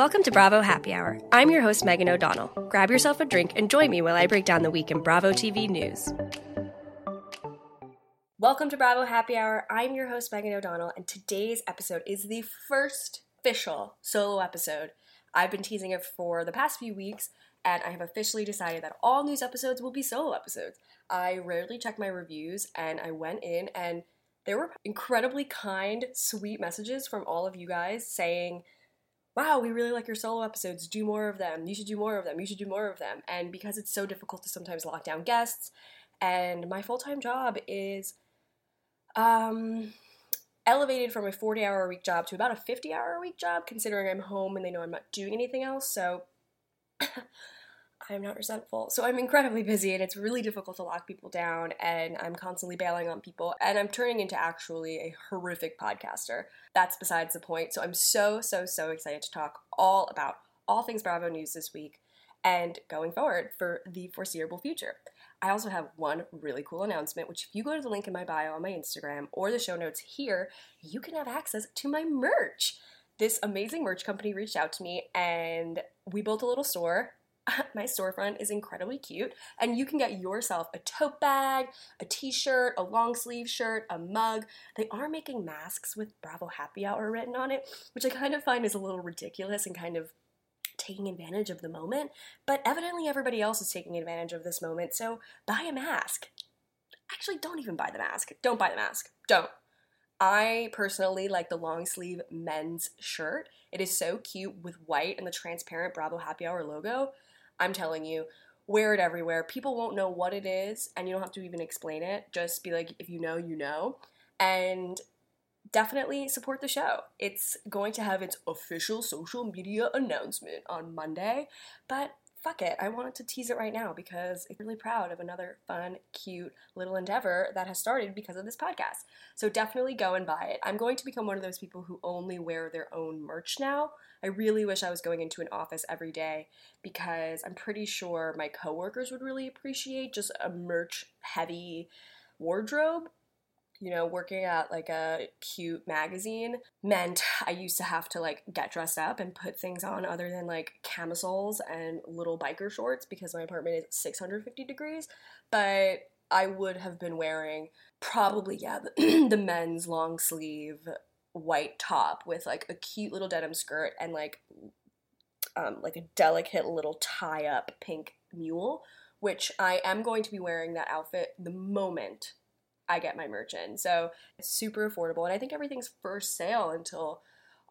Welcome to Bravo Happy Hour. I'm your host, Megan O'Donnell. Grab yourself a drink and join me while I break down the week in Bravo TV news. Welcome to Bravo Happy Hour. I'm your host, Megan O'Donnell, and today's episode is the first official solo episode. I've been teasing it for the past few weeks, and I have officially decided that all news episodes will be solo episodes. I rarely check my reviews, and I went in, and there were incredibly kind, sweet messages from all of you guys saying, Wow, we really like your solo episodes. Do more of them. You should do more of them. You should do more of them. And because it's so difficult to sometimes lock down guests, and my full time job is um, elevated from a 40 hour a week job to about a 50 hour a week job, considering I'm home and they know I'm not doing anything else. So I'm not resentful. So I'm incredibly busy and it's really difficult to lock people down and I'm constantly bailing on people and I'm turning into actually a horrific podcaster. That's besides the point. So I'm so, so, so excited to talk all about all things Bravo News this week and going forward for the foreseeable future. I also have one really cool announcement, which if you go to the link in my bio on my Instagram or the show notes here, you can have access to my merch. This amazing merch company reached out to me and we built a little store. my storefront is incredibly cute, and you can get yourself a tote bag, a t shirt, a long sleeve shirt, a mug. They are making masks with Bravo Happy Hour written on it, which I kind of find is a little ridiculous and kind of taking advantage of the moment, but evidently everybody else is taking advantage of this moment, so buy a mask. Actually, don't even buy the mask. Don't buy the mask. Don't. I personally like the long sleeve men's shirt. It is so cute with white and the transparent Bravo Happy Hour logo. I'm telling you, wear it everywhere. People won't know what it is, and you don't have to even explain it. Just be like, if you know, you know. And definitely support the show. It's going to have its official social media announcement on Monday, but fuck it. I wanted to tease it right now because I'm really proud of another fun, cute little endeavor that has started because of this podcast. So definitely go and buy it. I'm going to become one of those people who only wear their own merch now. I really wish I was going into an office every day because I'm pretty sure my coworkers would really appreciate just a merch heavy wardrobe you know, working at like a cute magazine meant I used to have to like get dressed up and put things on other than like camisoles and little biker shorts because my apartment is 650 degrees. But I would have been wearing probably, yeah, the, men's long sleeve white top with like a cute little denim skirt and like um, like a delicate little tie up pink mule, which I am going to be wearing that outfit the moment I get my merch in. So it's super affordable. And I think everything's for sale until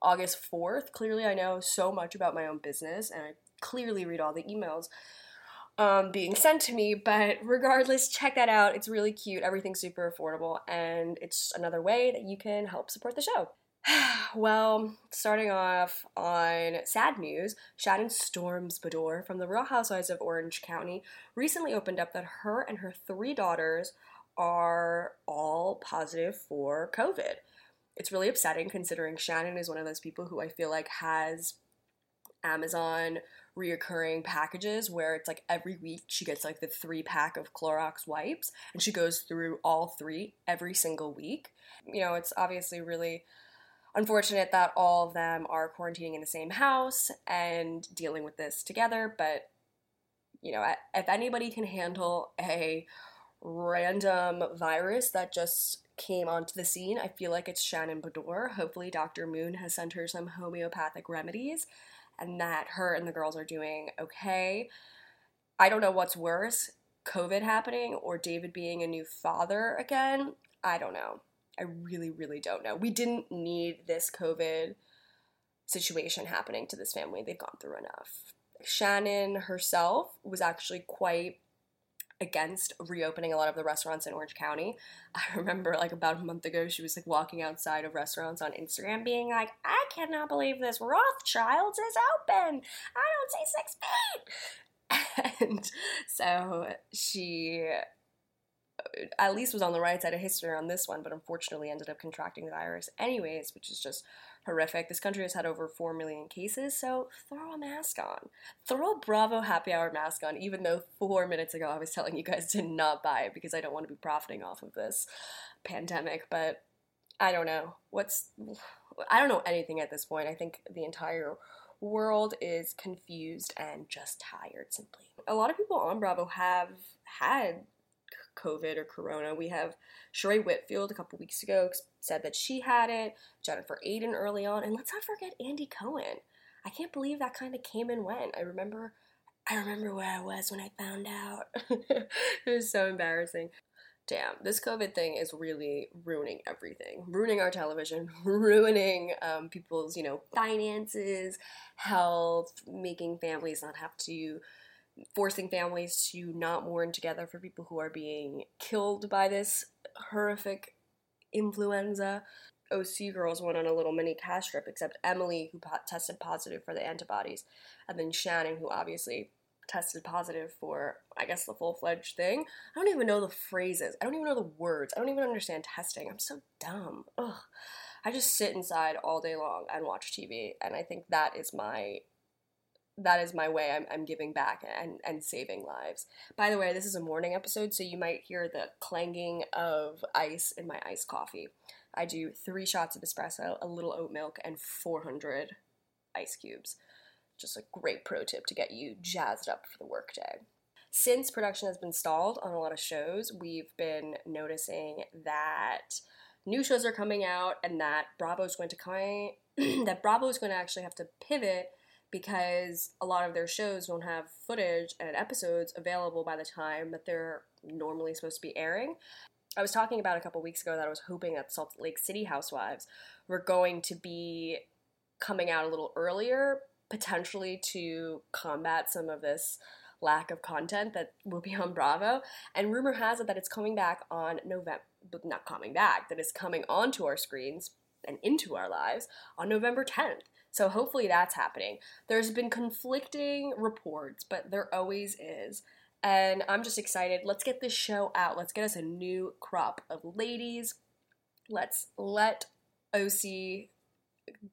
August 4th. Clearly, I know so much about my own business and I clearly read all the emails um, being sent to me. But regardless, check that out. It's really cute. Everything's super affordable. And it's another way that you can help support the show. well, starting off on sad news, Shannon Storms Beador from the Real Housewives of Orange County recently opened up that her and her three daughters are all positive for COVID. It's really upsetting considering Shannon is one of those people who I feel like has Amazon reoccurring packages where it's like every week she gets like the three pack of Clorox wipes and she goes through all three every single week. You know, it's obviously really unfortunate that all of them are quarantining in the same house and dealing with this together, but you know, if anybody can handle a random virus that just came onto the scene, I feel like it's Shannon Beador. Hopefully, Dr. Moon has sent her some homeopathic remedies and that her and the girls are doing okay. I don't know what's worse COVID happening or David being a new father again. I don't know. I really, really don't know. We didn't need this COVID situation happening to this family. They've gone through enough. Shannon herself was actually quite against reopening a lot of the restaurants in Orange County. I remember like about a month ago she was like walking outside of restaurants on Instagram being like, I cannot believe this Rothschild's is open. I don't see six feet. And so she at least was on the right side of history on this one, but unfortunately ended up contracting the virus anyways, which is just horrific. This country has had over 4 million cases, so throw a mask on. Throw a Bravo happy hour mask on, even though four minutes ago I was telling you guys to not buy it because I don't want to be profiting off of this pandemic. But I don't know. What's. I don't know anything at this point. I think the entire world is confused and just tired simply. A lot of people on Bravo have had COVID or Corona. We have Sheree Whitfield a couple weeks ago said that she had it, Jennifer Aydin early on, and let's not forget Andy Cohen. I can't believe that kind of came and went. I remember I remember where I was when I found out. it was so embarrassing. Damn, this COVID thing is really ruining everything. Ruining our television, ruining um, people's, you know, finances, health, making families not have to forcing families to not mourn together for people who are being killed by this horrific influenza. OC girls went on a little mini cast trip, except Emily, who po- tested positive for the antibodies, and then Shannon, who obviously tested positive for, I guess, the full fledged thing. I don't even know the phrases. I don't even know the words. I don't even understand testing. I'm so dumb. Ugh. I just sit inside all day long and watch TV, and I think that is my that is my way I'm, I'm giving back and, and saving lives. By the way, this is a morning episode, so you might hear the clanging of ice in my iced coffee. I do three shots of espresso, a little oat milk, and 400 ice cubes. Just a great pro tip to get you jazzed up for the workday. Since production has been stalled on a lot of shows, we've been noticing that new shows are coming out and that Bravo's going to come that Bravo is going to actually have to pivot because a lot of their shows don't have footage and episodes available by the time that they're normally supposed to be airing. I was talking about a couple weeks ago that I was hoping that Salt Lake City Housewives were going to be coming out a little earlier, potentially to combat some of this lack of content that will be on Bravo. And rumor has it that it's coming back on November, not coming back, that it's coming onto our screens and into our lives on November 10th. So hopefully that's happening. There's been conflicting reports, but there always is. And I'm just excited. Let's get this show out. Let's get us a new crop of ladies. Let's let OC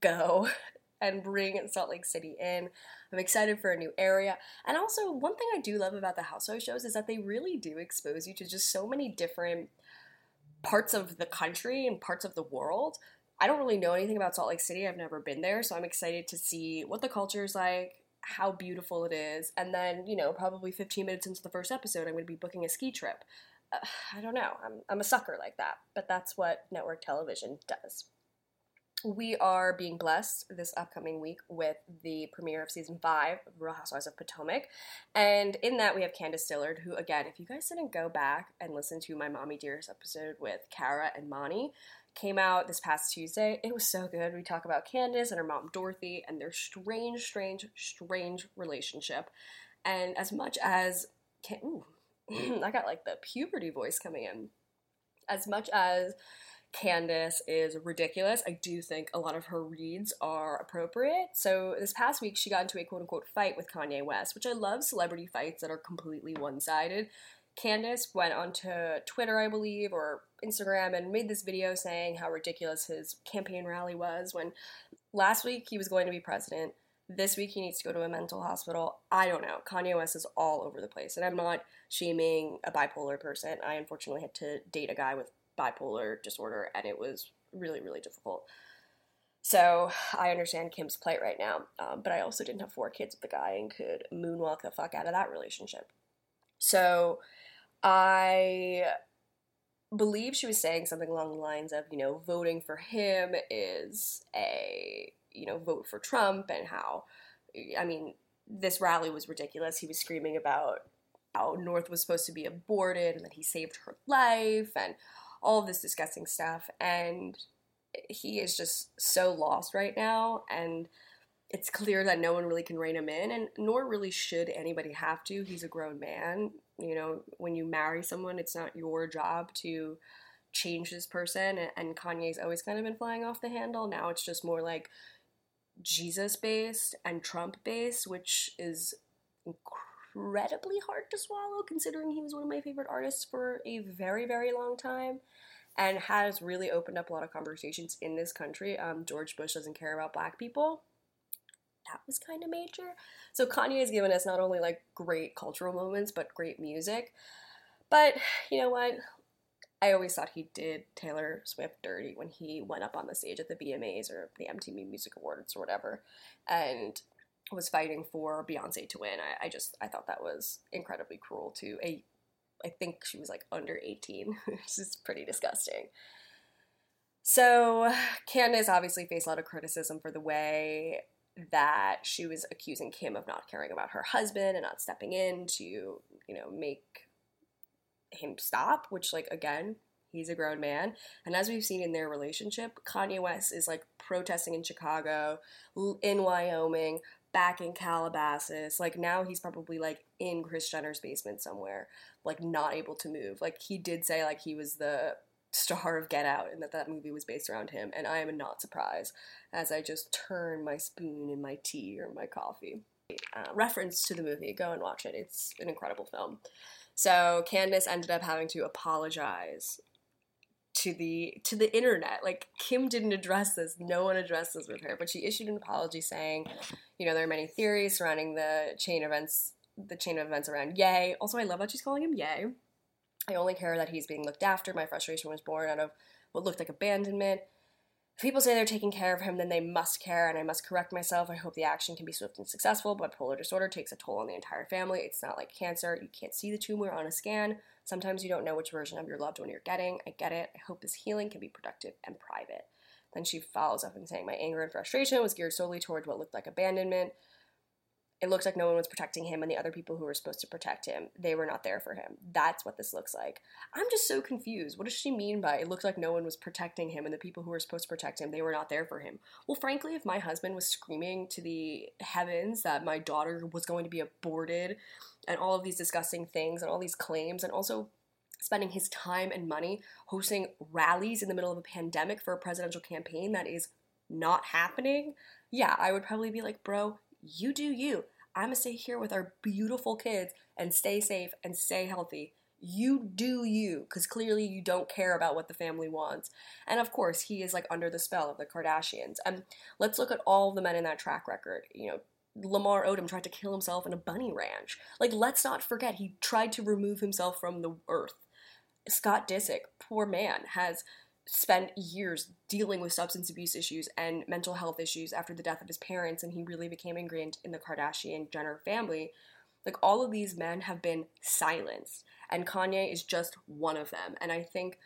go and bring Salt Lake City in. I'm excited for a new area. And also, one thing I do love about the Housewives shows is that they really do expose you to just so many different parts of the country and parts of the world. I don't really know anything about Salt Lake City. I've never been there, so I'm excited to see what the culture is like, how beautiful it is, and then, you know, probably 15 minutes into the first episode, I'm going to be booking a ski trip. Uh, I don't know. I'm, I'm a sucker like that, but that's what network television does. We are being blessed this upcoming week with the premiere of season five of Real Housewives of Potomac. And in that, we have Candiace Dillard, who, again, if you guys didn't go back and listen to my Mommy Dearest episode with Kara and Monty, came out this past Tuesday. It was so good. We talk about Candiace and her mom Dorothy and their strange, strange, strange relationship. And as much as ooh, I got like the puberty voice coming in. As much as Candiace is ridiculous, I do think a lot of her reads are appropriate. So this past week, she got into a quote unquote fight with Kanye West, which I love celebrity fights that are completely one sided. Candiace went onto Twitter, I believe, or Instagram and made this video saying how ridiculous his campaign rally was when last week he was going to be president. This week he needs to go to a mental hospital. I don't know. Kanye West is all over the place. And I'm not shaming a bipolar person. I unfortunately had to date a guy with bipolar disorder, and it was really, really difficult. So I understand Kim's plight right now, um, but I also didn't have four kids with the guy and could moonwalk the fuck out of that relationship. So I believe she was saying something along the lines of, you know, voting for him is a, you know, vote for Trump and how, I mean, this rally was ridiculous. He was screaming about how North was supposed to be aborted and that he saved her life and all this disgusting stuff. And he is just so lost right now. And it's clear that no one really can rein him in, and nor really should anybody have to. He's a grown man. You know, when you marry someone, it's not your job to change this person. And Kanye's always kind of been flying off the handle. Now it's just more like Jesus based and Trump based, which is incredibly hard to swallow considering he was one of my favorite artists for a very, very long time and has really opened up a lot of conversations in this country. Um, George Bush doesn't care about black people that was kind of major. So Kanye has given us not only like great cultural moments, but great music. But you know what? I always thought he did Taylor Swift dirty when he went up on the stage at the VMAs or the MTV Music Awards or whatever, and was fighting for Beyonce to win. I, I just I thought that was incredibly cruel to a I think she was like under 18, which is pretty disgusting. So Candiace obviously faced a lot of criticism for the way that she was accusing Kim of not caring about her husband and not stepping in to, you know, make him stop, which, like, again, he's a grown man. And as we've seen in their relationship, Kanye West is like protesting in Chicago, in Wyoming, back in Calabasas. Like, now he's probably like in Kris Jenner's basement somewhere, like, not able to move. Like, he did say, like, he was the star of Get Out and that that movie was based around him. And I am not surprised as I just turn my spoon in my tea or my coffee. Uh, reference to the movie, go and watch it. It's an incredible film. So Candiace ended up having to apologize to the to the internet. Like Kim didn't address this, no one addressed this with her, but she issued an apology saying, you know, there are many theories surrounding the chain events, the chain of events around Yay. Also, I love that she's calling him Ye. I only care that he's being looked after. My frustration was born out of what looked like abandonment. If people say they're taking care of him, then they must care, and I must correct myself. I hope the action can be swift and successful. but Bipolar disorder takes a toll on the entire family. It's not like cancer. You can't see the tumor on a scan. Sometimes you don't know which version of your loved one you're getting. I get it. I hope this healing can be productive and private. Then she follows up in saying, My anger and frustration was geared solely towards what looked like abandonment it looks like no one was protecting him and the other people who were supposed to protect him they were not there for him. That's what this looks like. I'm just so confused. What does she mean by it looks like no one was protecting him and the people who were supposed to protect him they were not there for him? Well frankly if my husband was screaming to the heavens that my daughter was going to be aborted and all of these disgusting things and all these claims and also spending his time and money hosting rallies in the middle of a pandemic for a presidential campaign that is not happening yeah i would probably be like bro you do you. I'm gonna stay here with our beautiful kids and stay safe and stay healthy. You do you, because clearly you don't care about what the family wants. And of course, he is like under the spell of the Kardashians. And let's look at all the men in that track record. You know, Lamar Odom tried to kill himself in a bunny ranch. Like, let's not forget, he tried to remove himself from the earth. Scott Disick, poor man, has spent years dealing with substance abuse issues and mental health issues after the death of his parents, and he really became ingrained in the Kardashian Jenner family. Like, all of these men have been silenced, and Kanye is just one of them. And I think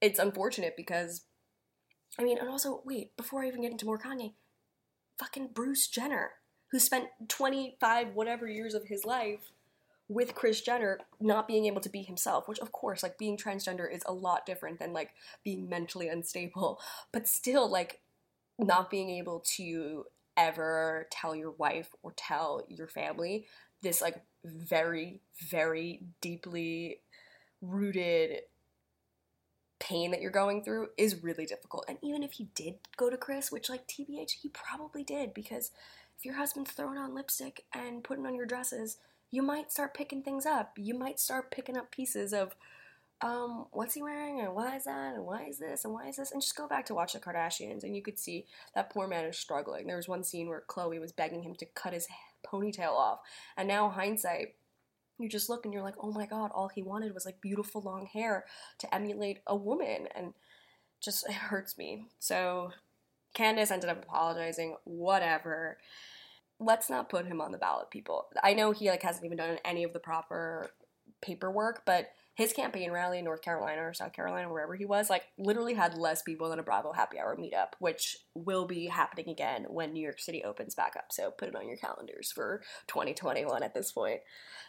it's unfortunate because, I mean, and also, wait, before I even get into more Kanye, fucking Bruce Jenner, who spent 25 whatever years of his life with Kris Jenner not being able to be himself, which of course, like being transgender is a lot different than like being mentally unstable, but still, like not being able to ever tell your wife or tell your family this like very, very deeply rooted pain that you're going through is really difficult. And even if he did go to Kris, which like TBH, he probably did because if your husband's throwing on lipstick and putting on your dresses, you might start picking things up. You might start picking up pieces of um, what's he wearing and why is that and why is this and why is this and just go back to watch the Kardashians and you could see that poor man is struggling. There was one scene where Khloe was begging him to cut his ponytail off, and now hindsight, you just look and you're like, oh my god, all he wanted was like beautiful long hair to emulate a woman, and just it hurts me. So Candiace ended up apologizing, whatever. Let's not put him on the ballot, people. I know he like hasn't even done any of the proper paperwork, but his campaign rally in North Carolina or South Carolina, wherever he was, like literally had less people than a Bravo happy hour meetup, which will be happening again when New York City opens back up. So put it on your calendars for 2021 at this point.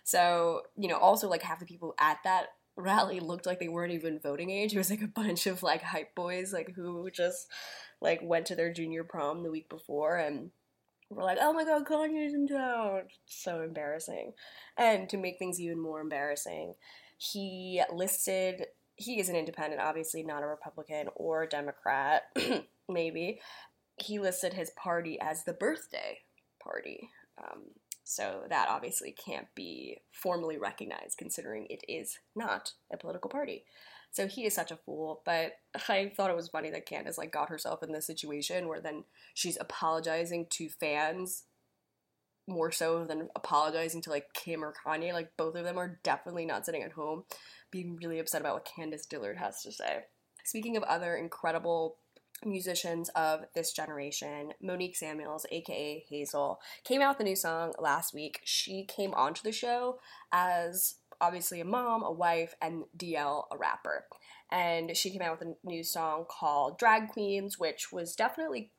So, you know, also like half the people at that rally looked like they weren't even voting age. It was like a bunch of like hype boys like who just like went to their junior prom the week before and were like, oh my god, Kanye's in town. So embarrassing. And to make things even more embarrassing, he listed, he is an independent, obviously not a Republican or a Democrat, maybe. He listed his party as the birthday party. Um, so that obviously can't be formally recognized considering it is not a political party. So he is such a fool, but I thought it was funny that Candiace like got herself in this situation where then she's apologizing to fans more so than apologizing to like Kim or Kanye. Like both of them are definitely not sitting at home being really upset about what Candiace Dillard has to say. Speaking of other incredible musicians of this generation, Monique Samuels, aka Hazel, came out with a new song last week. She came onto the show as obviously a mom, a wife, and DL, a rapper. And she came out with a new song called Drag Queens, which was definitely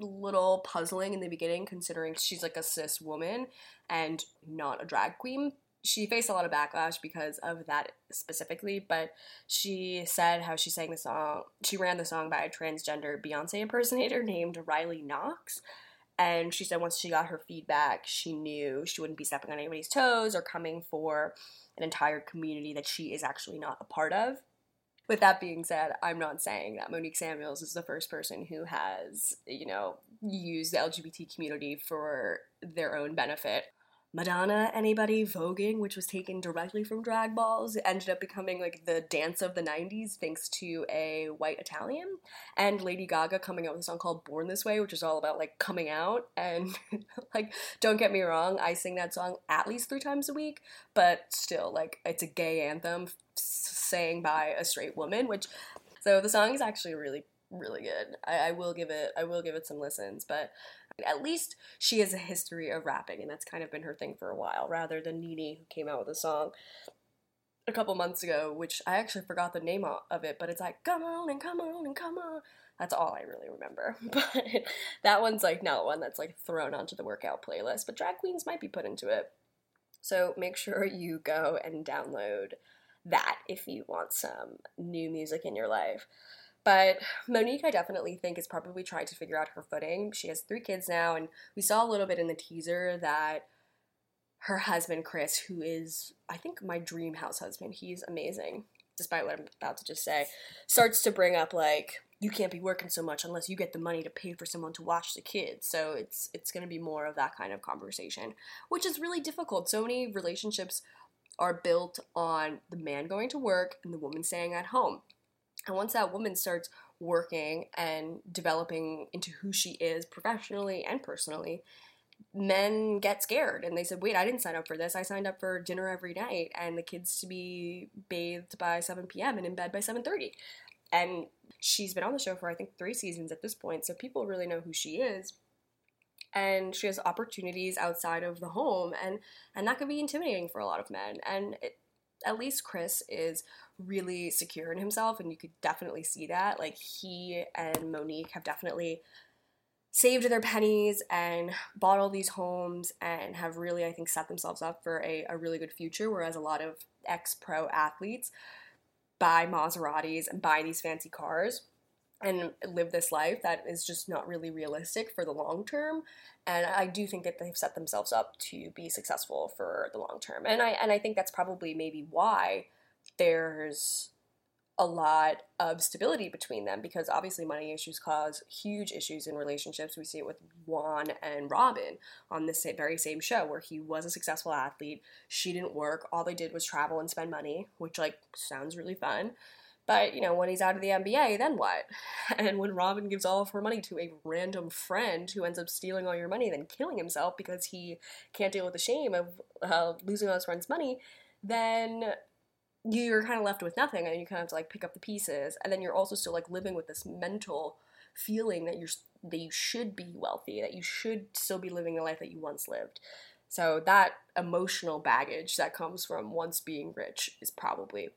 a little puzzling in the beginning considering she's like a cis woman and not a drag queen. She faced a lot of backlash because of that specifically, but she said how she sang the song, she ran the song by a transgender Beyonce impersonator named Riley Knox. And she said once she got her feedback, she knew she wouldn't be stepping on anybody's toes or coming for an entire community that she is actually not a part of. With that being said, I'm not saying that Monique Samuels is the first person who has, you know, used the LGBT community for their own benefit. Madonna, anybody, voguing, which was taken directly from drag balls, ended up becoming like the dance of the 90s thanks to a white Italian. And Lady Gaga coming out with a song called Born This Way, which is all about like coming out. And like, don't get me wrong, I sing that song at least three times a week, but still, like, it's a gay anthem sang by a straight woman, which so the song is actually really really good. I, I, will give it I will give it some listens, but at least she has a history of rapping, and that's kind of been her thing for a while, rather than Nene, who came out with a song a couple months ago, which I actually forgot the name of it, but it's like, come on and come on and come on. That's all I really remember. But that one's like not one that's like thrown onto the workout playlist, but drag queens might be put into it. So make sure you go and download that if you want some new music in your life. But Monique, I definitely think, is probably trying to figure out her footing. She has three kids now, and we saw a little bit in the teaser that her husband, Chris, who is, I think, my dream house husband, he's amazing, despite what I'm about to just say, starts to bring up, like, you can't be working so much unless you get the money to pay for someone to watch the kids. So it's it's going to be more of that kind of conversation, which is really difficult. So many relationships are built on the man going to work and the woman staying at home. And once that woman starts working and developing into who she is professionally and personally, men get scared and they said, "Wait, I didn't sign up for this. I signed up for dinner every night and the kids to be bathed by 7 p.m. and in bed by 7:30." And she's been on the show for I think 3 seasons at this point, so people really know who she is. And she has opportunities outside of the home and and that can be intimidating for a lot of men. And it, at least Chris is really secure in himself, and you could definitely see that. Like, he and Monique have definitely saved their pennies and bought all these homes and have really, I think, set themselves up for a, a really good future. Whereas a lot of ex pro athletes buy Maseratis and buy these fancy cars and live this life that is just not really realistic for the long term. And I do think that they've set themselves up to be successful for the long term. And I and I think that's probably maybe why there's a lot of stability between them because obviously money issues cause huge issues in relationships. We see it with Juan and Robin on this very same show where he was a successful athlete. She didn't work. All they did was travel and spend money, which like sounds really fun. But, you know, when he's out of the NBA, then what? And when Robin gives all of her money to a random friend who ends up stealing all your money, then killing himself because he can't deal with the shame of uh, losing all his friend's money, then you're kind of left with nothing and you kind of have to like pick up the pieces and then you're also still like living with this mental feeling that you're that you should be wealthy that you should still be living the life that you once lived so that emotional baggage that comes from once being rich is probably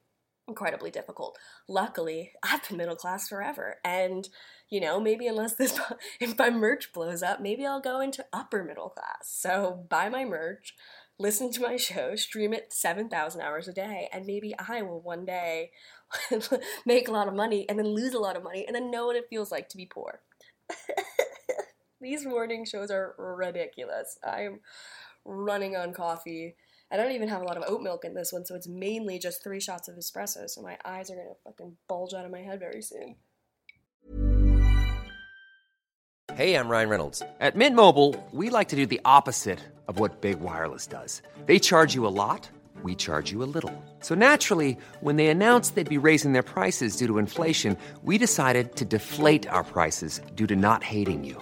incredibly difficult luckily i've been middle class forever and you know maybe unless this if my merch blows up maybe i'll go into upper middle class so buy my merch listen to my show, stream it 7,000 hours a day, and maybe I will one day make a lot of money and then lose a lot of money and then know what it feels like to be poor. These morning shows are ridiculous. I'm running on coffee. I don't even have a lot of oat milk in this one, so it's mainly just three shots of espresso, so my eyes are gonna fucking bulge out of my head very soon. Hey, I'm Ryan Reynolds. At Mint Mobile, we like to do the opposite of what Big Wireless does. They charge you a lot, we charge you a little. So naturally, when they announced they'd be raising their prices due to inflation, we decided to deflate our prices due to not hating you.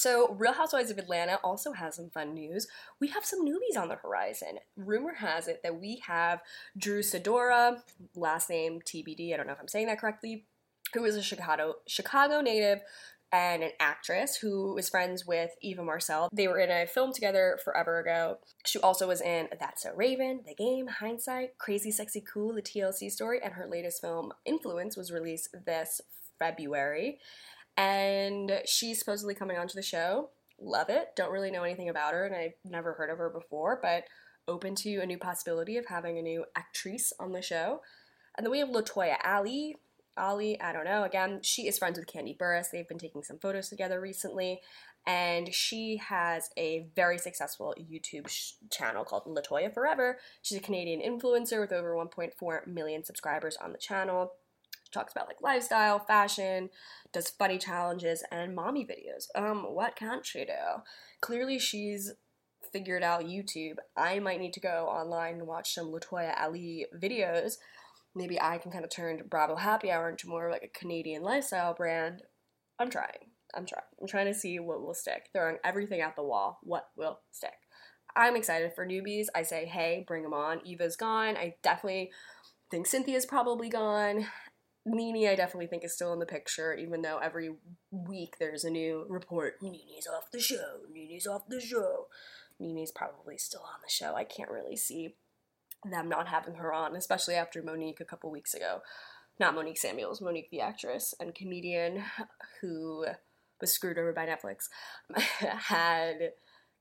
So, Real Housewives of Atlanta also has some fun news. We have some newbies on the horizon. Rumor has it that we have Drew Sidora, last name TBD, I don't know if I'm saying that correctly, who is a Chicago Chicago native and an actress who is friends with Eva Marcille. They were in a film together forever ago. She also was in That's So Raven, The Game, Hindsight, Crazy Sexy Cool, the TLC story, and her latest film, Influence, was released this February and she's supposedly coming onto the show. Love it. Don't really know anything about her, and I've never heard of her before, but open to a new possibility of having a new actress on the show. And then we have Latoya Ali. Ali, I don't know. Again, she is friends with Kandi Burruss. They've been taking some photos together recently, and she has a very successful YouTube sh- channel called Latoya Forever. She's a Canadian influencer with over 1.4 million subscribers on the channel talks about like lifestyle, fashion, does funny challenges and mommy videos. Um, what can't she do? Clearly, she's figured out YouTube. I might need to go online and watch some Latoya Ali videos. Maybe I can kind of turn Bravo Happy Hour into more like a Canadian lifestyle brand. I'm trying. I'm trying. I'm trying to see what will stick. Throwing everything at the wall. What will stick? I'm excited for newbies. I say, hey, bring them on. Eva's gone. I definitely think Cynthia's probably gone. Nene, I definitely think is still in the picture, even though every week there's a new report. Nene's off the show. Nene's off the show. Nene's probably still on the show. I can't really see them not having her on, especially after Monique a couple weeks ago. Not Monique Samuels, Monique the actress and comedian who was screwed over by Netflix, had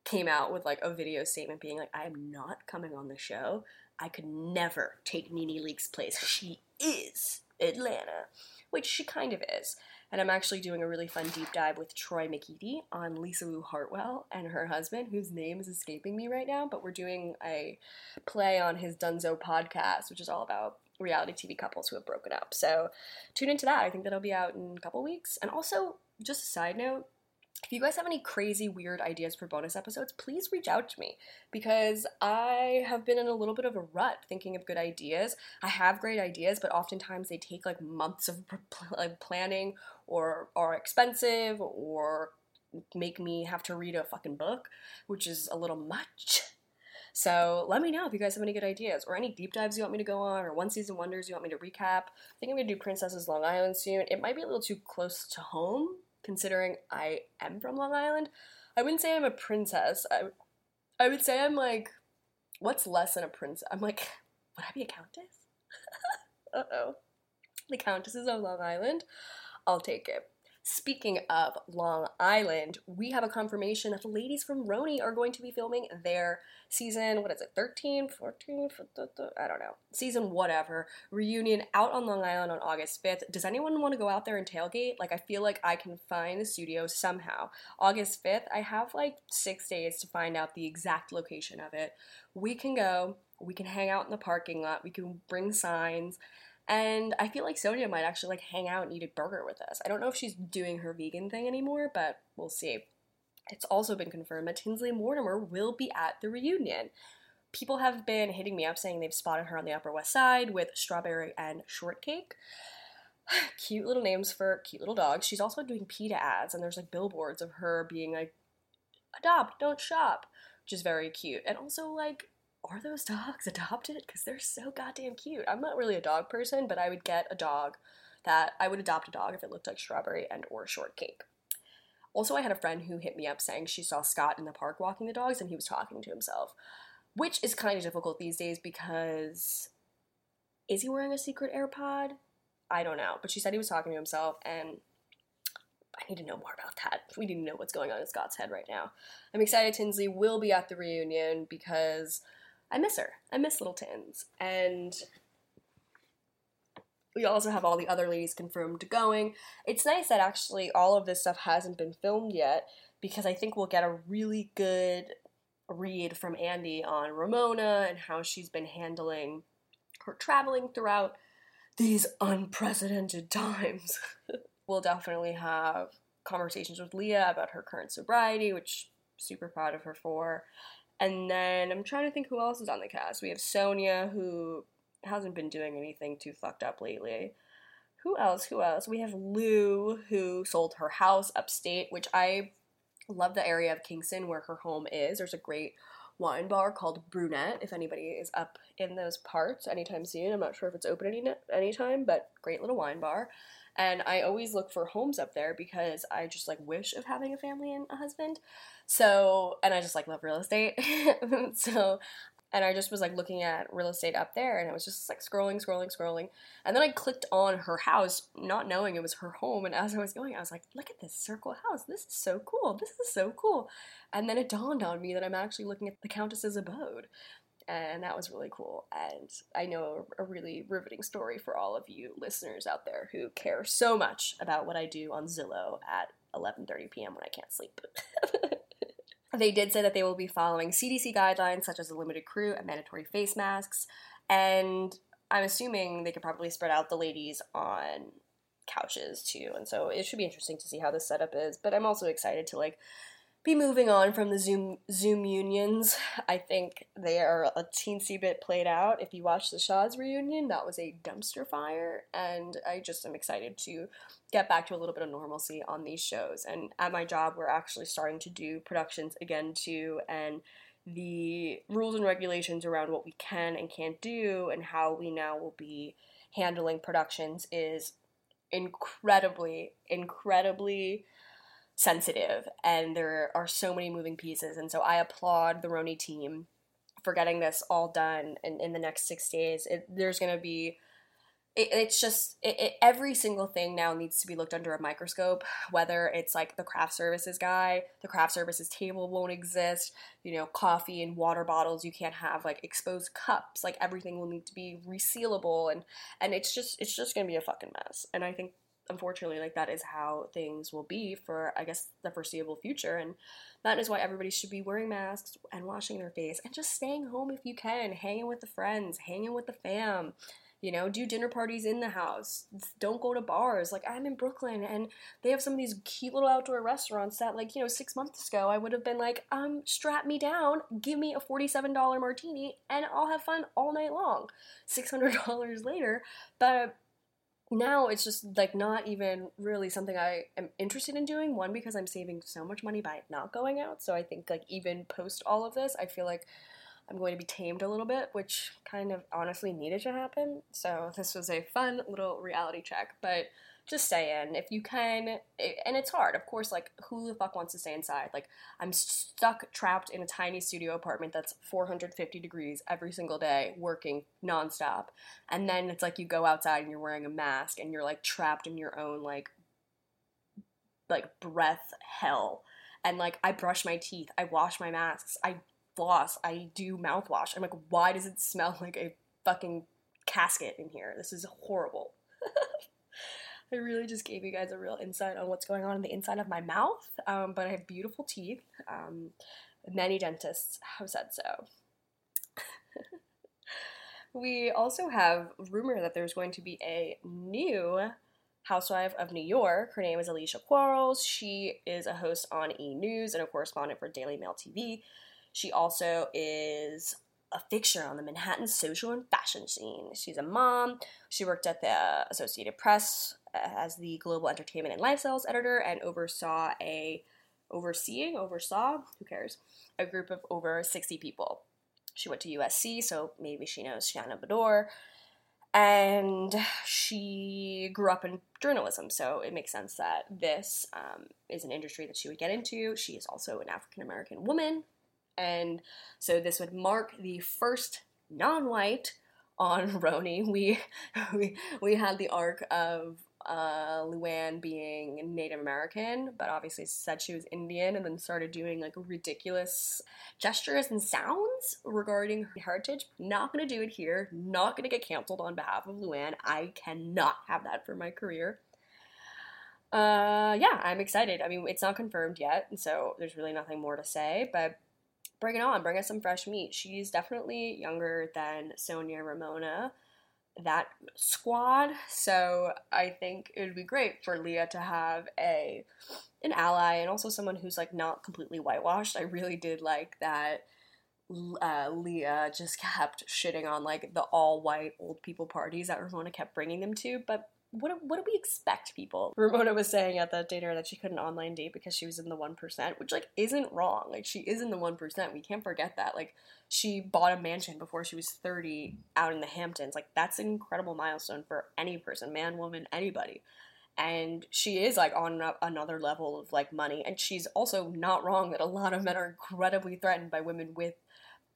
came out with like a video statement being like, I am not coming on the show. I could never take Nene Leakes' place. She is Atlanta, which she kind of is. And I'm actually doing a really fun deep dive with Troy McEady on Lisa Lou Hartwell and her husband, whose name is escaping me right now, but we're doing a play on his Dunzo podcast, which is all about reality TV couples who have broken up. So tune into that. I think that'll be out in a couple weeks. And also, just a side note, if you guys have any crazy, weird ideas for bonus episodes, please reach out to me because I have been in a little bit of a rut thinking of good ideas. I have great ideas, but oftentimes they take like months of like planning or are expensive or make me have to read a fucking book, which is a little much. So let me know if you guys have any good ideas or any deep dives you want me to go on or one season wonders you want me to recap. I think I'm gonna do Princesses Long Island soon. It might be a little too close to home considering I am from Long Island. I wouldn't say I'm a princess. I, I would say I'm like, what's less than a princess? I'm like, would I be a countess? uh oh. The Countesses of Long Island. I'll take it. Speaking of Long Island, we have a confirmation that the ladies from RHONY are going to be filming their season, what is it, 13, 14, I don't know, season whatever, reunion out on Long Island on August 5th. Does anyone want to go out there and tailgate? Like, I feel like I can find the studio somehow. August 5th, I have like six days to find out the exact location of it. We can go, we can hang out in the parking lot, we can bring signs and I feel like Sonja might actually like hang out and eat a burger with us. I don't know if she's doing her vegan thing anymore, but we'll see. It's also been confirmed that Tinsley Mortimer will be at the reunion. People have been hitting me up saying they've spotted her on the Upper West Side with Strawberry and Shortcake. cute little names for cute little dogs. She's also doing PETA ads, and there's like billboards of her being like, adopt, don't shop, which is very cute. And also, like, are those dogs adopted? Because they're so goddamn cute. I'm not really a dog person, but I would get a dog that I would adopt a dog if it looked like strawberry and or shortcake. Also, I had a friend who hit me up saying she saw Scott in the park walking the dogs and he was talking to himself, which is kind of difficult these days because is he wearing a secret AirPod? I don't know, but she said he was talking to himself and I need to know more about that. We need to know what's going on in Scott's head right now. I'm excited Tinsley will be at the reunion because I miss her. I miss Little Tins. And we also have all the other ladies confirmed going. It's nice that actually all of this stuff hasn't been filmed yet because I think we'll get a really good read from Andy on Ramona and how she's been handling her traveling throughout these unprecedented times. we'll definitely have conversations with Leah about her current sobriety, which super proud of her for. And then I'm trying to think who else is on the cast. We have Sonja, who hasn't been doing anything too fucked up lately. Who else? Who else? We have Lou, who sold her house upstate, which I love the area of Kingston where her home is. There's a great wine bar called Brunette, if anybody is up in those parts anytime soon. I'm not sure if it's open any anytime, but great little wine bar. And I always look for homes up there because I just like wish of having a family and a husband. So, and I just like love real estate. so, and I just was like looking at real estate up there and I was just like scrolling, scrolling, scrolling. And then I clicked on her house, not knowing it was her home. And as I was going, I was like, look at this circle house. This is so cool. This is so cool. And then it dawned on me that I'm actually looking at the Countess's abode. And that was really cool. And I know a really riveting story for all of you listeners out there who care so much about what I do on Zillow at 11:30 p.m. when I can't sleep. They did say that they will be following CDC guidelines such as a limited crew and mandatory face masks. And I'm assuming they could probably spread out the ladies on couches too. And so it should be interesting to see how this setup is. But I'm also excited to like be moving on from the Zoom Zoom unions. I think they are a teensy bit played out. If you watch the Shahs reunion, that was a dumpster fire, and I just am excited to get back to a little bit of normalcy on these shows. And at my job, we're actually starting to do productions again too, and the rules and regulations around what we can and can't do and how we now will be handling productions is incredibly, incredibly sensitive and there are so many moving pieces and so i applaud the RHONY team for getting this all done in, in the next six days. It, there's going to be it, it's just it, every single thing now needs to be looked under a microscope whether it's like the craft services guy the craft services table won't exist you know coffee and water bottles you can't have like exposed cups like everything will need to be resealable and and it's just it's just to be a fucking mess and i think unfortunately like that is how things will be for i guess the foreseeable future and that is why everybody should be wearing masks and washing their face and just staying home if you can hanging with the friends hanging with the fam you know do dinner parties in the house don't go to bars like i'm in brooklyn and they have some of these cute little outdoor restaurants that like you know six months ago i would have been like um strap me down give me a $47 martini and i'll have fun all night long. $600 later but now it's just like not even really something I am interested in doing. One, because I'm saving so much money by not going out. So I think like even post all of this, I feel like I'm going to be tamed a little bit, which kind of honestly needed to happen. So this was a fun little reality check. But just stay in if you can. Eh, and it's hard, of course. Like, who the fuck wants to stay inside? Like, I'm stuck, trapped in a tiny studio apartment that's 450 degrees every single day, working nonstop. And then it's like you go outside and you're wearing a mask and you're like trapped in your own like like breath hell. And like I brush my teeth, I wash my masks, I floss, I do mouthwash. I'm like, why does it smell like a fucking casket in here? This is horrible. I really just gave you guys a real insight on what's going on in the inside of my mouth. Um, but I have beautiful teeth. Um, many dentists have said so. we also have rumor that there's going to be a new housewife of New York. Her name is Alicia Quarles. She is a host on E! News and a correspondent for Daily Mail TV. She also is a fixture on the Manhattan social and fashion scene. She's a mom. She worked at the Associated Press as the global entertainment and lifestyles editor and oversaw a overseeing oversaw who cares a group of over 60 people. She went to USC, so maybe she knows Shannon Beador. And she grew up in journalism, so it makes sense that this um, is an industry that she would get into. She is also an African American woman, and so this would mark the first non-white on RHONY. We we we had the arc of uh, Luann being Native American, but obviously said she was Indian, and then started doing like ridiculous gestures and sounds regarding her heritage. Not gonna do it here. Not gonna get canceled on behalf of Luann. I cannot have that for my career. Uh, yeah, I'm excited. I mean, it's not confirmed yet, so there's really nothing more to say, but bring it on, bring us some fresh meat. She's definitely younger than Sonja Ramona, that squad. So I think it would be great for Leah to have a an ally and also someone who's like not completely whitewashed. I really did like that. Uh, Leah just kept shitting on like the all white old people parties that Ramona kept bringing them to, but what what do we expect people? Ramona was saying at that dinner that she couldn't online date because she was in the one percent, which like isn't wrong. Like she is in the one percent. We can't forget that. Like she bought a mansion before she was thirty out in the Hamptons. Like that's an incredible milestone for any person, man, woman, anybody. And she is like on another level of like money, and she's also not wrong that a lot of men are incredibly threatened by women with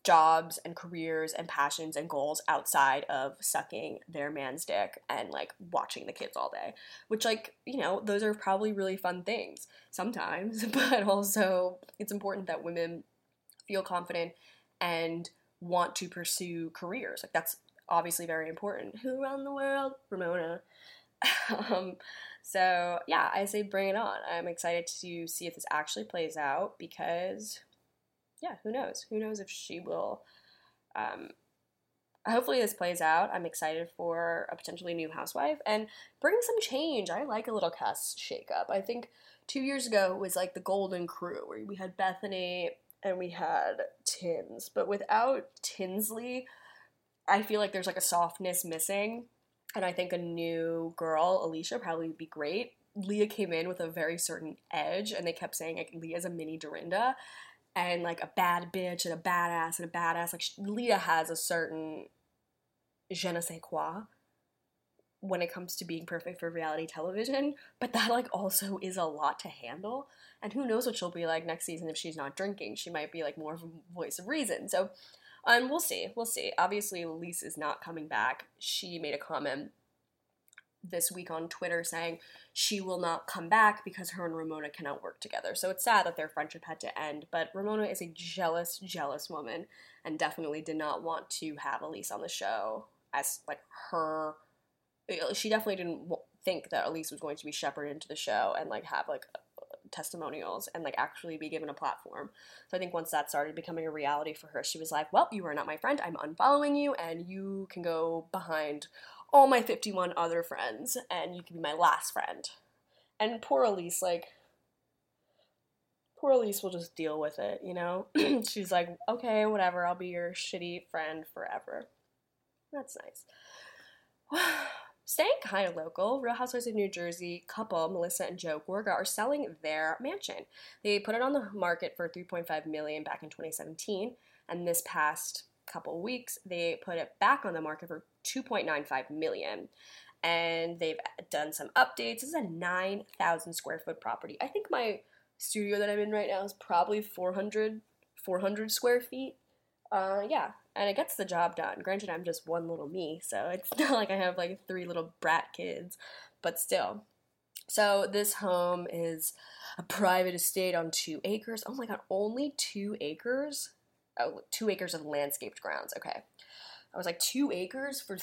jobs and careers and passions and goals outside of sucking their man's dick and like watching the kids all day. Which, like, you know, those are probably really fun things sometimes, but also it's important that women feel confident and want to pursue careers. Like, that's obviously very important. Who run the world? Ramona. um, so, yeah, I say bring it on. I'm excited to see if this actually plays out because yeah, who knows? Who knows if she will. Um, hopefully this plays out. I'm excited for a potentially new housewife and bring some change. I like a little cast shakeup. I think two years ago was like the Golden Crew where we had Bethany and we had Tins, but without Tinsley, I feel like there's like a softness missing. And I think a new girl, Alicia, probably would be great. Leah came in with a very certain edge, and they kept saying like Leah's a mini Dorinda, and like a bad bitch and a badass and a badass. Like Leah has a certain je ne sais quoi when it comes to being perfect for reality television, but that like also is a lot to handle. And who knows what she'll be like next season if she's not drinking? She might be like more of a voice of reason. So, um, we'll see. We'll see. Obviously, Elise is not coming back. She made a comment this week on Twitter saying she will not come back because her and Ramona cannot work together. So it's sad that their friendship had to end, but Ramona is a jealous, jealous woman and definitely did not want to have Elise on the show as like her. She definitely didn't think that Elise was going to be shepherded into the show and like have like testimonials and like actually be given a platform. So I think once that started becoming a reality for her, she was like, "Well, you are not my friend. I'm unfollowing you, and you can go behind all my 51 other friends and you can be my last friend. And poor Elise, like, poor Elise will just deal with it, you know? She's like, okay, whatever, I'll be your shitty friend forever. That's nice. Staying kind of local, Real Housewives of New Jersey couple Melissa and Joe Gorga are selling their mansion. They put it on the market for 3.5 million back in 2017, and this past couple weeks they put it back on the market for 2.95 million and they've done some updates. This is a 9,000 square foot property. I think my studio that I'm in right now is probably 400, 400 square feet. Uh, yeah, and it gets the job done. Granted, I'm just one little me, so it's not like I have like three little brat kids, but still. So this home is a private estate on two acres. Oh my god, only two acres? Oh, two acres of landscaped grounds. Okay. I was like, two acres for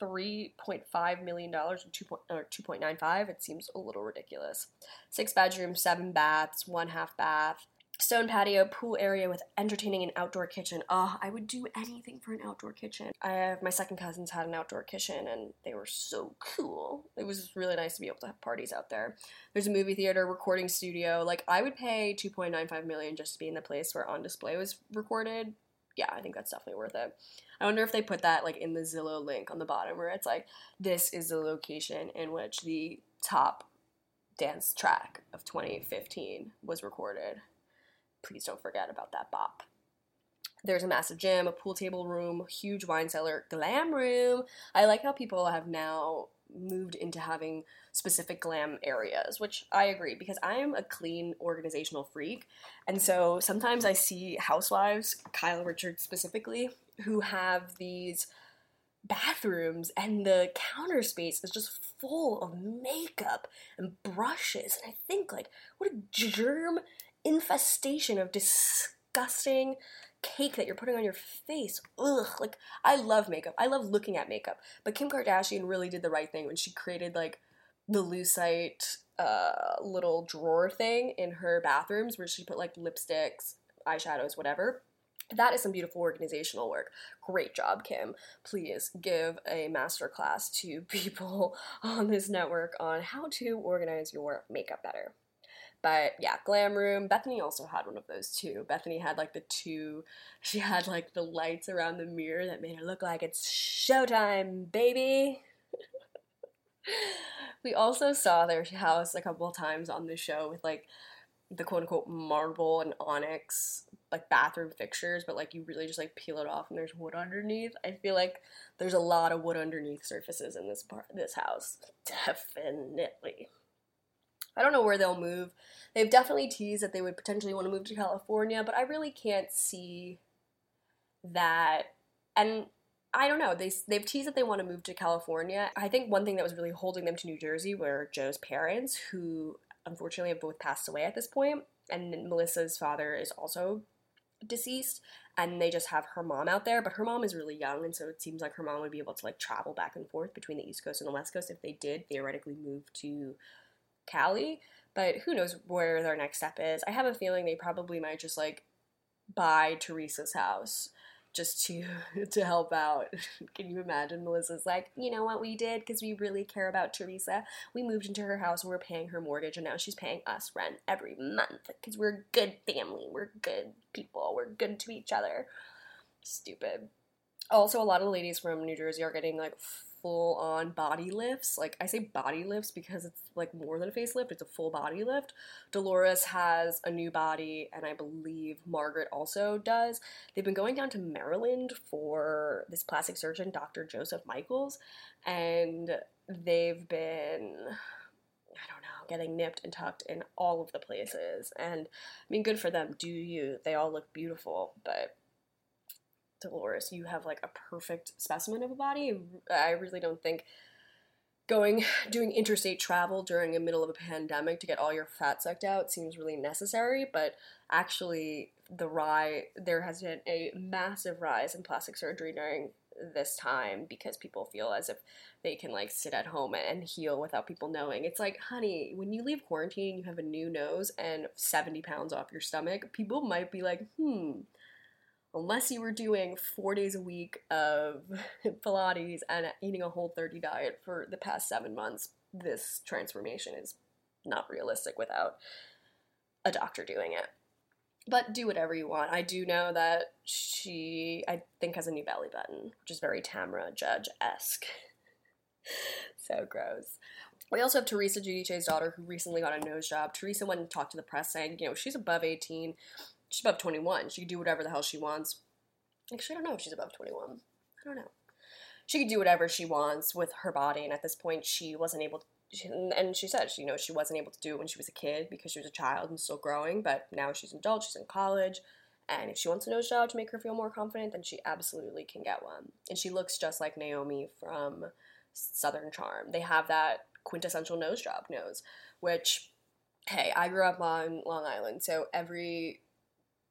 $3.5 million or 2.95. It seems a little ridiculous. Six bedrooms, seven baths, one half bath, stone patio, pool area with entertaining and outdoor kitchen. Oh, I would do anything for an outdoor kitchen. I have my second cousins had an outdoor kitchen and they were so cool. It was really nice to be able to have parties out there. There's a movie theater, recording studio. Like I would pay 2.95 million just to be in the place where on display was recorded. Yeah, I think that's definitely worth it. I wonder if they put that like in the Zillow link on the bottom where it's like this is the location in which the top dance track of 2015 was recorded. Please don't forget about that bop. There's a massive gym, a pool table room, huge wine cellar, glam room. I like how people have now moved into having specific glam areas, which I agree because I am a clean organizational freak. And so sometimes I see housewives, Kyle Richards specifically, who have these bathrooms and the counter space is just full of makeup and brushes. And I think, like, what a germ infestation of disgusting cake that you're putting on your face. Ugh, like I love makeup. I love looking at makeup. But Kim Kardashian really did the right thing when she created like the lucite uh, little drawer thing in her bathrooms where she put like lipsticks, eyeshadows, whatever. That is some beautiful organizational work. Great job, Kim. Please give a masterclass to people on this network on how to organize your makeup better. But yeah, Glam Room. Bethany also had one of those too. Bethany had like the two, she had like the lights around the mirror that made her look like it's showtime, baby. we also saw their house a couple of times on the show with like the quote unquote marble and onyx like bathroom fixtures, but like you really just like peel it off and there's wood underneath. I feel like there's a lot of wood underneath surfaces in this part this house. Definitely. I don't know where they'll move. They've definitely teased that they would potentially want to move to California, but I really can't see that. And I don't know. They they've teased that they want to move to California. I think one thing that was really holding them to New Jersey were Joe's parents, who unfortunately have both passed away at this point, and Melissa's father is also deceased and they just have her mom out there but her mom is really young and so it seems like her mom would be able to like travel back and forth between the east coast and the west coast if they did theoretically move to cali but who knows where their next step is i have a feeling they probably might just like buy teresa's house just to to help out. Can you imagine? Melissa's like, you know what we did because we really care about Teresa. We moved into her house and we're paying her mortgage, and now she's paying us rent every month because we're a good family. We're good people. We're good to each other. Stupid. Also, a lot of ladies from New Jersey are getting like full on body lifts. Like I say body lifts because it's like more than a facelift, it's a full body lift. Dolores has a new body and I believe Margaret also does. They've been going down to Maryland for this plastic surgeon, Dr. Joseph Michaels, and they've been I don't know, getting nipped and tucked in all of the places. And I mean, good for them. Do you? They all look beautiful, but Dolores, you have like a perfect specimen of a body. I really don't think going doing interstate travel during the middle of a pandemic to get all your fat sucked out seems really necessary, but actually the rise there has been a massive rise in plastic surgery during this time because people feel as if they can like sit at home and heal without people knowing. It's like, honey, when you leave quarantine, you have a new nose and 70 pounds off your stomach, people might be like, hmm, unless you were doing four days a week of Pilates and eating a whole 30 diet for the past seven months, this transformation is not realistic without a doctor doing it. But do whatever you want. I do know that she, I think, has a new belly button, which is very Tamra Judge esque. so gross. We also have Teresa Giudice's daughter, who recently got a nose job. Teresa went and talked to the press saying, you know, she's above 18 she's above 21. She can do whatever the hell she wants. Actually, I don't know if she's above 21. I don't know. She could do whatever she wants with her body, and at this point, she wasn't able to. And she said, you know, she wasn't able to do it when she was a kid because she was a child and still growing. But now she's an adult, she's in college, and if she wants a nose job to make her feel more confident, then she absolutely can get one. And she looks just like Naomi from Southern Charm. They have that quintessential nose job nose, which, hey, I grew up on Long Island, so every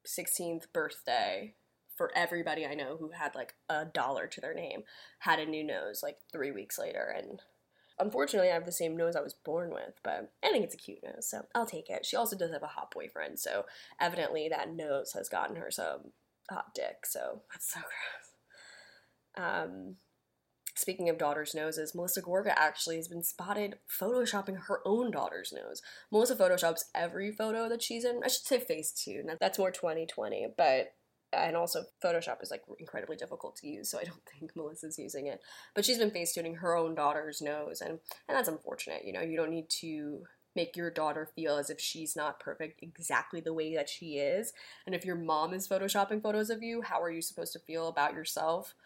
16th birthday for everybody I know who had like a dollar to their name had a new nose like three weeks later. And unfortunately, I have the same nose I was born with, but I think it's a cute nose, so I'll take it. She also does have a hot boyfriend, so evidently that nose has gotten her some hot dick, so that's so gross. Um, Speaking of daughter's noses, Melissa Gorga actually has been spotted photoshopping her own daughter's nose. Melissa photoshops every photo that she's in. I should say Facetune. That's more 2020, but and also Photoshop is like incredibly difficult to use, so I don't think Melissa's using it. But she's been facetuning her own daughter's nose, and and that's unfortunate. You know, you don't need to make your daughter feel as if she's not perfect exactly the way that she is. And if your mom is photoshopping photos of you, how are you supposed to feel about yourself?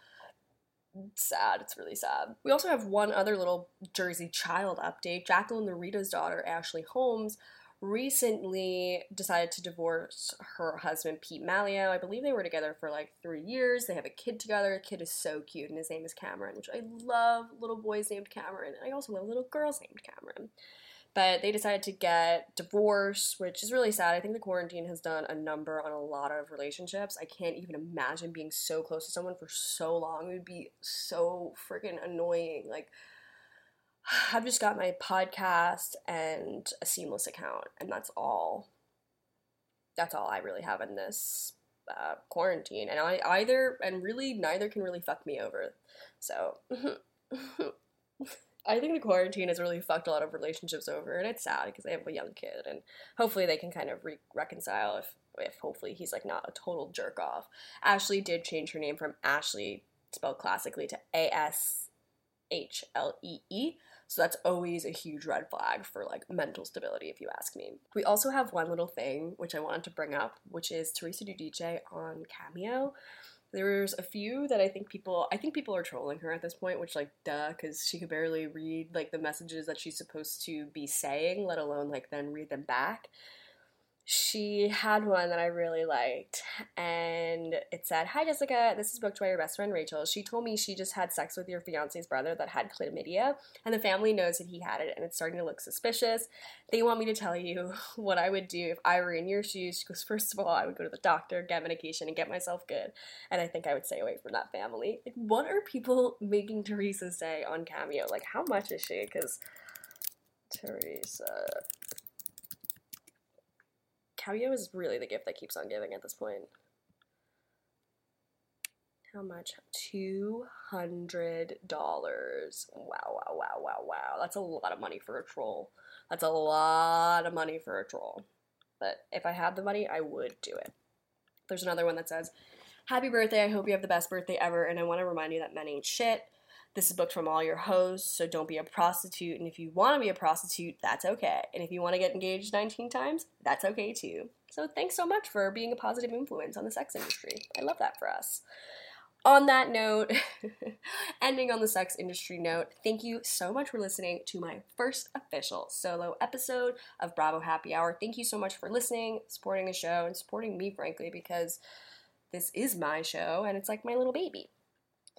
Sad. It's really sad. We also have one other little Jersey child update. Jacqueline Laurita's daughter, Ashley Holmes, recently decided to divorce her husband, Pete Malio. I believe they were together for like three years. They have a kid together. The kid is so cute, and his name is Cameron, which I love little boys named Cameron. And I also love little girls named Cameron. But they decided to get divorced, which is really sad. I think the quarantine has done a number on a lot of relationships. I can't even imagine being so close to someone for so long. It would be so freaking annoying. Like, I've just got my podcast and a seamless account, and that's all. That's all I really have in this uh, quarantine, and I either and really neither can really fuck me over. So I think the quarantine has really fucked a lot of relationships over, and it's sad because they have a young kid, and hopefully they can kind of re- reconcile if, if hopefully he's like not a total jerk off. Ashley did change her name from Ashley, spelled classically, to A S H L E E. So that's always a huge red flag for like mental stability, if you ask me. We also have one little thing which I wanted to bring up, which is Teresa Giudice on Cameo. There's a few that I think people I think people are trolling her at this point, which like duh, because she could barely read like the messages that she's supposed to be saying, let alone like then read them back she had one that I really liked, and it said, Hi Jessica, this is booked by your best friend Rachel. She told me she just had sex with your fiance's brother that had chlamydia, and the family knows that he had it, and it's starting to look suspicious. They want me to tell you what I would do if I were in your shoes. She goes, First of all, I would go to the doctor, get medication, and get myself good, and I think I would stay away from that family. Like, what are people making Teresa say on Cameo? Like, how much is she? Because Teresa. Cameo is really the gift that keeps on giving at this point. How much? $200. Wow, wow, wow, wow, wow. That's a lot of money for a troll. That's a lot of money for a troll. But if I had the money, I would do it. There's another one that says, Happy birthday. I hope you have the best birthday ever. And I want to remind you that men ain't shit. This is booked from all your hosts, so don't be a prostitute. And if you want to be a prostitute, that's okay. And if you want to get engaged 19 times, that's okay too. So thanks so much for being a positive influence on the sex industry. I love that for us. On that note, ending on the sex industry note, thank you so much for listening to my first official solo episode of Bravo Happy Hour. Thank you so much for listening, supporting the show, and supporting me, frankly, because this is my show and it's like my little baby.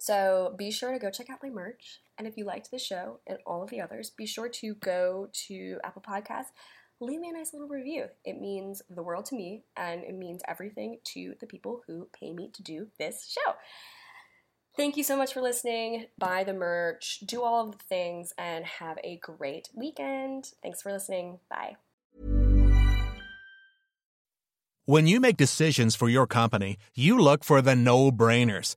So be sure to go check out my merch. And if you liked the show and all of the others, be sure to go to Apple Podcasts, leave me a nice little review. It means the world to me and it means everything to the people who pay me to do this show. Thank you so much for listening. Buy the merch, do all of the things, and have a great weekend. Thanks for listening. Bye. When you make decisions for your company, you look for the no brainers.